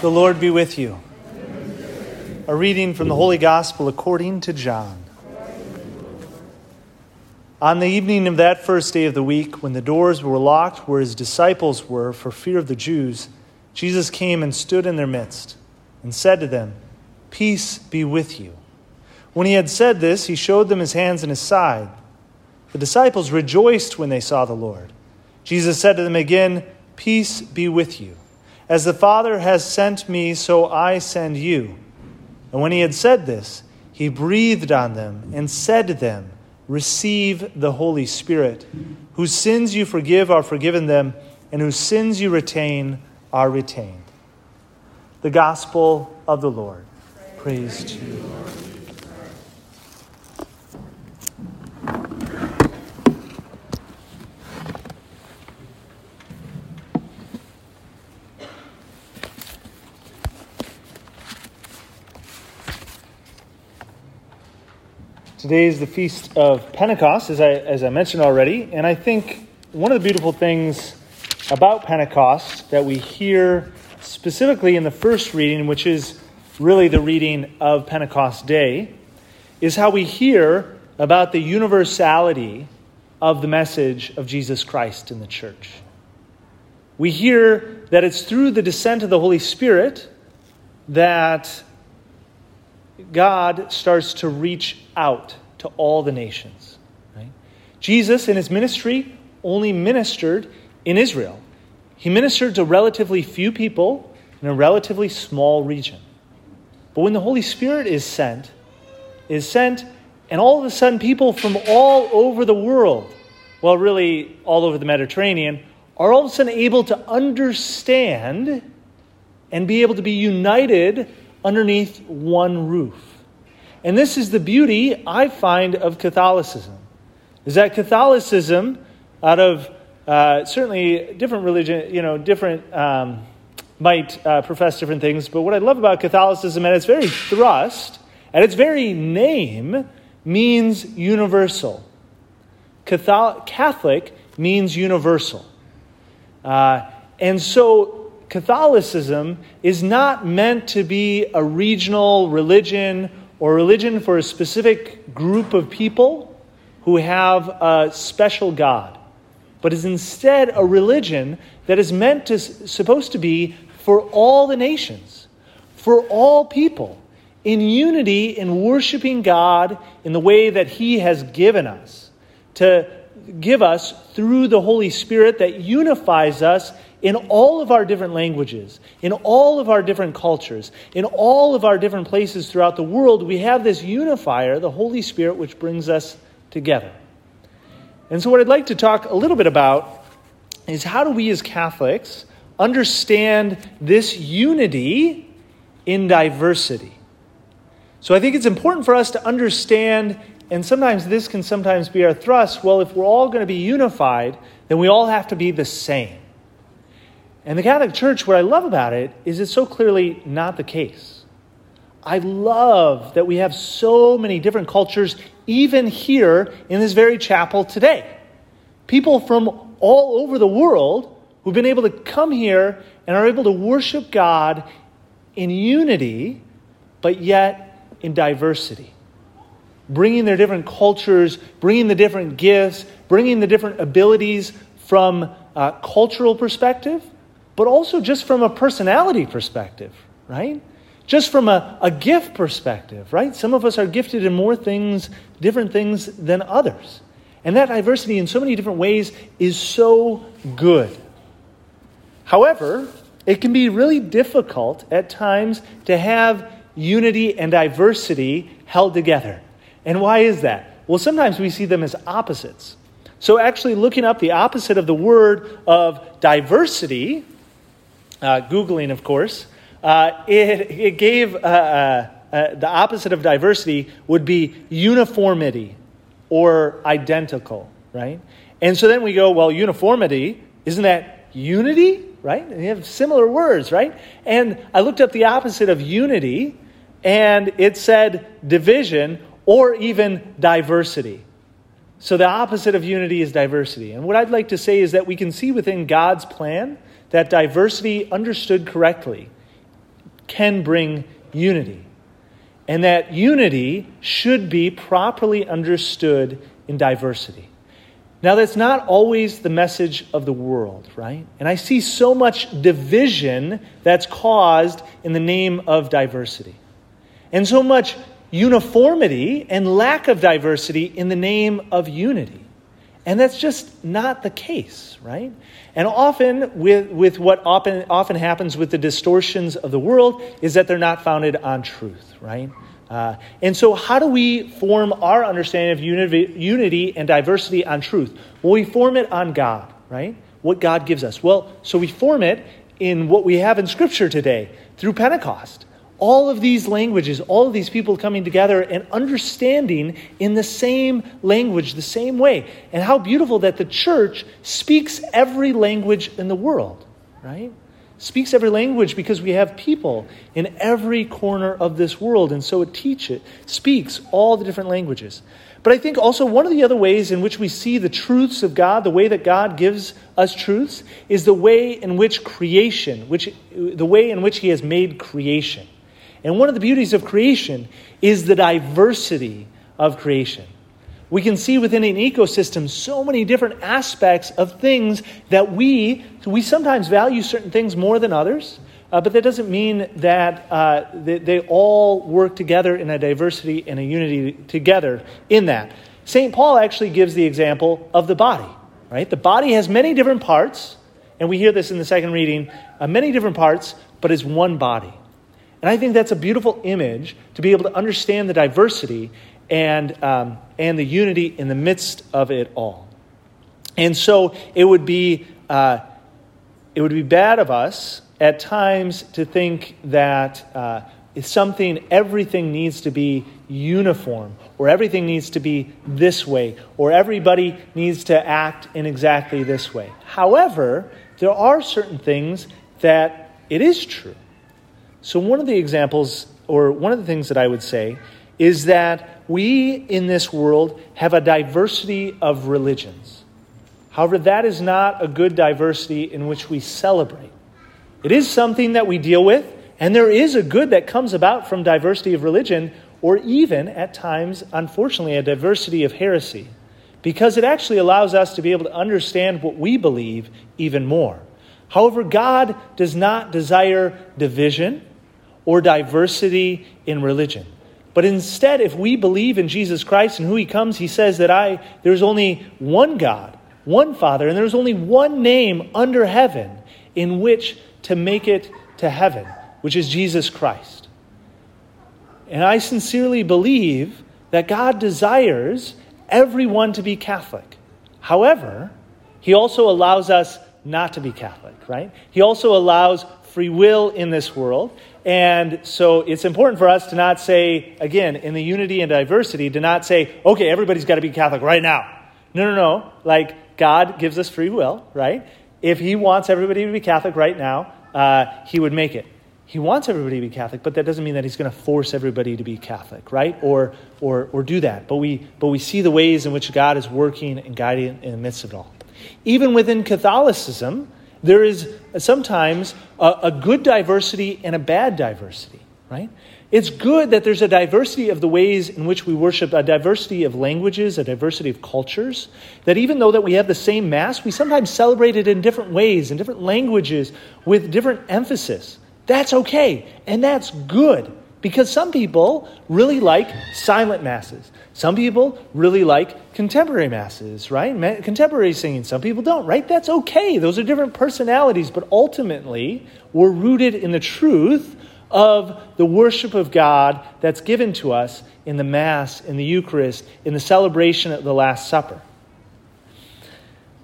The Lord be with you. A reading from the Holy Gospel according to John. On the evening of that first day of the week, when the doors were locked where his disciples were for fear of the Jews, Jesus came and stood in their midst and said to them, Peace be with you. When he had said this, he showed them his hands and his side. The disciples rejoiced when they saw the Lord. Jesus said to them again, Peace be with you. As the Father has sent me, so I send you. And when he had said this, he breathed on them and said to them, Receive the Holy Spirit. Whose sins you forgive are forgiven them, and whose sins you retain are retained. The Gospel of the Lord. Praise, Praise to you, Lord. Today is the feast of Pentecost, as I, as I mentioned already, and I think one of the beautiful things about Pentecost that we hear specifically in the first reading, which is really the reading of Pentecost Day, is how we hear about the universality of the message of Jesus Christ in the church. We hear that it's through the descent of the Holy Spirit that God starts to reach out to all the nations. Right? Jesus, in his ministry, only ministered in Israel. He ministered to relatively few people in a relatively small region. But when the Holy Spirit is sent, is sent, and all of a sudden people from all over the world, well, really all over the Mediterranean, are all of a sudden able to understand and be able to be united underneath one roof. And this is the beauty I find of Catholicism, is that Catholicism, out of uh, certainly different religion, you know, different um, might uh, profess different things, but what I love about Catholicism at its very thrust, at its very name, means universal. Catholic, means universal. Uh, and so Catholicism is not meant to be a regional religion or religion for a specific group of people who have a special God, but is instead a religion that is meant to supposed to be for all the nations, for all people, in unity in worshiping God in the way that He has given us, to give us through the Holy Spirit that unifies us in all of our different languages, in all of our different cultures, in all of our different places throughout the world, we have this unifier, the Holy Spirit, which brings us together. And so, what I'd like to talk a little bit about is how do we as Catholics understand this unity in diversity? So, I think it's important for us to understand, and sometimes this can sometimes be our thrust well, if we're all going to be unified, then we all have to be the same. And the Catholic Church, what I love about it is it's so clearly not the case. I love that we have so many different cultures, even here in this very chapel today. People from all over the world who've been able to come here and are able to worship God in unity, but yet in diversity. Bringing their different cultures, bringing the different gifts, bringing the different abilities from a cultural perspective but also just from a personality perspective, right? Just from a, a gift perspective, right? Some of us are gifted in more things, different things than others. And that diversity in so many different ways is so good. However, it can be really difficult at times to have unity and diversity held together. And why is that? Well, sometimes we see them as opposites. So, actually, looking up the opposite of the word of diversity, uh, Googling, of course, uh, it, it gave uh, uh, uh, the opposite of diversity would be uniformity or identical, right? And so then we go, well, uniformity, isn't that unity, right? And you have similar words, right? And I looked up the opposite of unity, and it said division or even diversity. So the opposite of unity is diversity. And what I'd like to say is that we can see within God's plan that diversity understood correctly can bring unity. And that unity should be properly understood in diversity. Now, that's not always the message of the world, right? And I see so much division that's caused in the name of diversity, and so much uniformity and lack of diversity in the name of unity. And that's just not the case, right? And often, with, with what often, often happens with the distortions of the world, is that they're not founded on truth, right? Uh, and so, how do we form our understanding of unity, unity and diversity on truth? Well, we form it on God, right? What God gives us. Well, so we form it in what we have in Scripture today through Pentecost. All of these languages, all of these people coming together and understanding in the same language, the same way. And how beautiful that the church speaks every language in the world, right? speaks every language because we have people in every corner of this world, and so it teaches, speaks all the different languages. But I think also one of the other ways in which we see the truths of God, the way that God gives us truths, is the way in which creation, which the way in which He has made creation. And one of the beauties of creation is the diversity of creation. We can see within an ecosystem so many different aspects of things that we, we sometimes value certain things more than others, uh, but that doesn't mean that uh, they, they all work together in a diversity and a unity together in that. St. Paul actually gives the example of the body, right? The body has many different parts, and we hear this in the second reading uh, many different parts, but is one body. And I think that's a beautiful image to be able to understand the diversity and, um, and the unity in the midst of it all. And so it would be, uh, it would be bad of us at times to think that uh, something, everything needs to be uniform, or everything needs to be this way, or everybody needs to act in exactly this way. However, there are certain things that it is true. So, one of the examples, or one of the things that I would say, is that we in this world have a diversity of religions. However, that is not a good diversity in which we celebrate. It is something that we deal with, and there is a good that comes about from diversity of religion, or even at times, unfortunately, a diversity of heresy, because it actually allows us to be able to understand what we believe even more. However, God does not desire division or diversity in religion. But instead, if we believe in Jesus Christ and who he comes, he says that I there's only one God, one Father, and there's only one name under heaven in which to make it to heaven, which is Jesus Christ. And I sincerely believe that God desires everyone to be Catholic. However, he also allows us not to be Catholic, right? He also allows free will in this world. And so it's important for us to not say, again, in the unity and diversity, to not say, okay, everybody's got to be Catholic right now. No, no, no. Like, God gives us free will, right? If He wants everybody to be Catholic right now, uh, He would make it. He wants everybody to be Catholic, but that doesn't mean that He's going to force everybody to be Catholic, right? Or, or, or do that. But we, but we see the ways in which God is working and guiding in the midst of it all. Even within Catholicism, there is sometimes a, a, good diversity and a bad diversity, right? It's good that there's a diversity of the ways in which we worship, a diversity of languages, a diversity of cultures, that even though that we have the same Mass, we sometimes celebrate it in different ways, in different languages, with different emphasis. That's okay, and that's good. Because some people really like silent masses. Some people really like contemporary masses, right? Contemporary singing. Some people don't, right? That's okay. Those are different personalities, but ultimately, we're rooted in the truth of the worship of God that's given to us in the Mass, in the Eucharist, in the celebration of the Last Supper.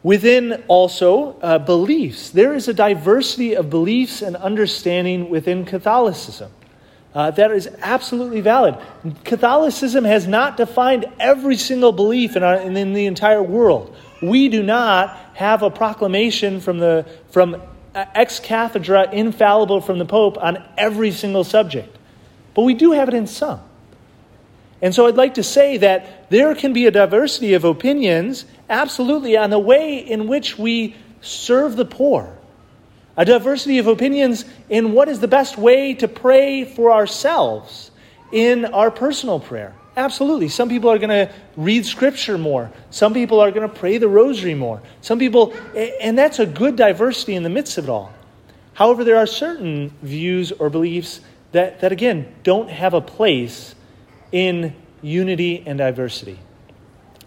Within also uh, beliefs, there is a diversity of beliefs and understanding within Catholicism. Uh, that is absolutely valid. Catholicism has not defined every single belief in, our, in, the entire world. We do not have a proclamation from, the, from ex cathedra, infallible from the Pope, on every single subject. But we do have it in some. And so I'd like to say that there can be a diversity of opinions, absolutely, on the way in which we serve the poor, a diversity of opinions in what is the best way to pray for ourselves in our personal prayer. Absolutely. Some people are going to read scripture more. Some people are going to pray the rosary more. Some people, and that's a good diversity in the midst of it all. However, there are certain views or beliefs that, that again, don't have a place in unity and diversity.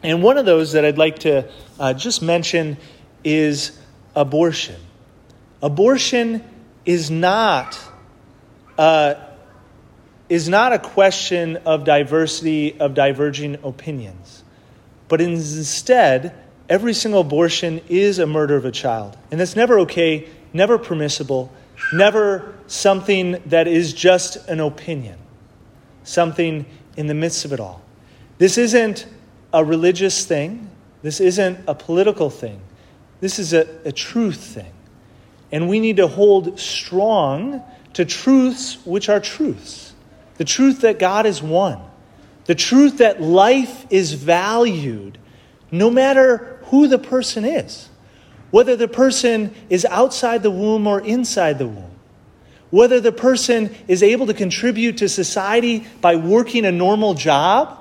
And one of those that I'd like to uh, just mention is abortion. Abortion is not uh, is not a question of diversity of diverging opinions, but instead, every single abortion is a murder of a child, and that's never okay, never permissible, never something that is just an opinion, something in the midst of it all. This isn't a religious thing. This isn't a political thing. This is a, a truth thing. And we need to hold strong to truths which are truths. The truth that God is one. The truth that life is valued no matter who the person is. Whether the person is outside the womb or inside the womb. Whether the person is able to contribute to society by working a normal job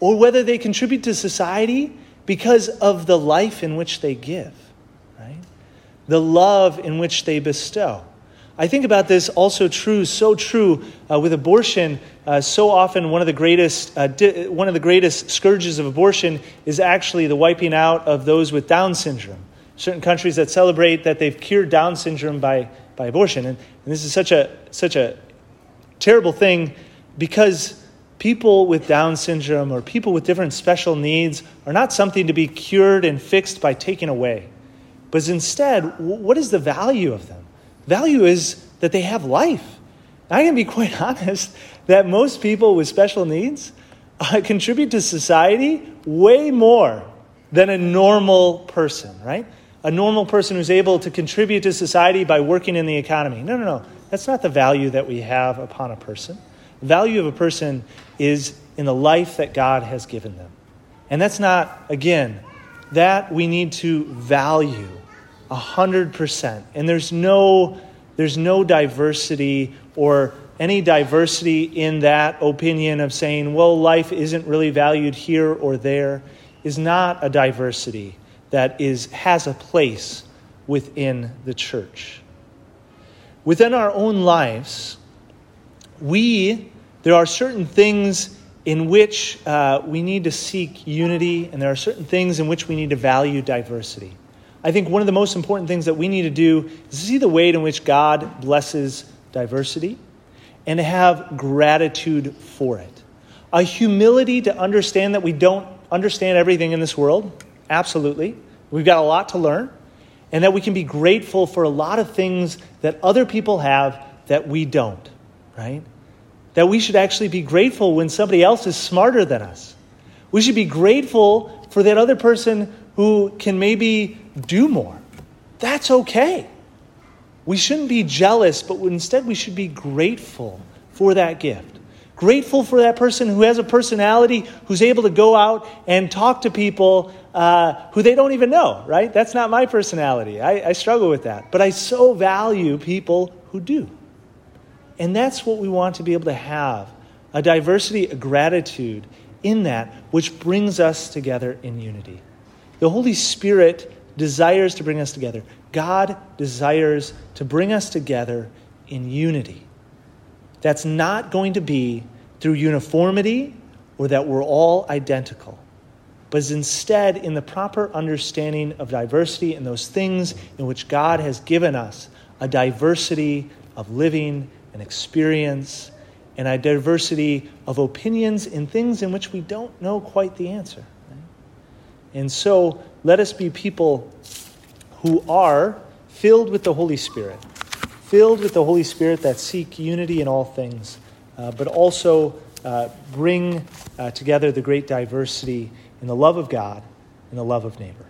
or whether they contribute to society because of the life in which they give the love in which they bestow. I think about this also true, so true uh, with abortion. Uh, so often, one of the greatest uh, di- one of the greatest scourges of abortion is actually the wiping out of those with Down syndrome. Certain countries that celebrate that they've cured Down syndrome by, by abortion, and, and this is such a such a terrible thing because people with Down syndrome or people with different special needs are not something to be cured and fixed by taking away. But instead, what is the value of them? Value is that they have life. I can be quite honest that most people with special needs uh, contribute to society way more than a normal person, right? A normal person who's able to contribute to society by working in the economy. No, no, no. That's not the value that we have upon a person. The value of a person is in the life that God has given them. And that's not, again, that we need to value a hundred percent. And there's no there's no diversity or any diversity in that opinion of saying, well, life isn't really valued here or there, is not a diversity that is has a place within the church. Within our own lives, we there are certain things in which uh, we need to seek unity, and there are certain things in which we need to value diversity. I think one of the most important things that we need to do is see the way in which God blesses diversity and to have gratitude for it. A humility to understand that we don't understand everything in this world. Absolutely. We've got a lot to learn. And that we can be grateful for a lot of things that other people have that we don't, right? That we should actually be grateful when somebody else is smarter than us. We should be grateful for that other person who can maybe do more. That's okay. We shouldn't be jealous, but instead we should be grateful for that gift. Grateful for that person who has a personality, who's able to go out and talk to people uh, who they don't even know, right? That's not my personality. I, I struggle with that. But I so value people who do. And that's what we want to be able to have a diversity, a gratitude in that, which brings us together in unity. The Holy Spirit desires to bring us together. God desires to bring us together in unity. That's not going to be through uniformity or that we're all identical, but is instead in the proper understanding of diversity and those things in which God has given us a diversity of living and experience and a diversity of opinions in things in which we don't know quite the answer. And so let us be people who are filled with the Holy Spirit, filled with the Holy Spirit that seek unity in all things, uh, but also uh, bring uh, together the great diversity in the love of God and the love of neighbor.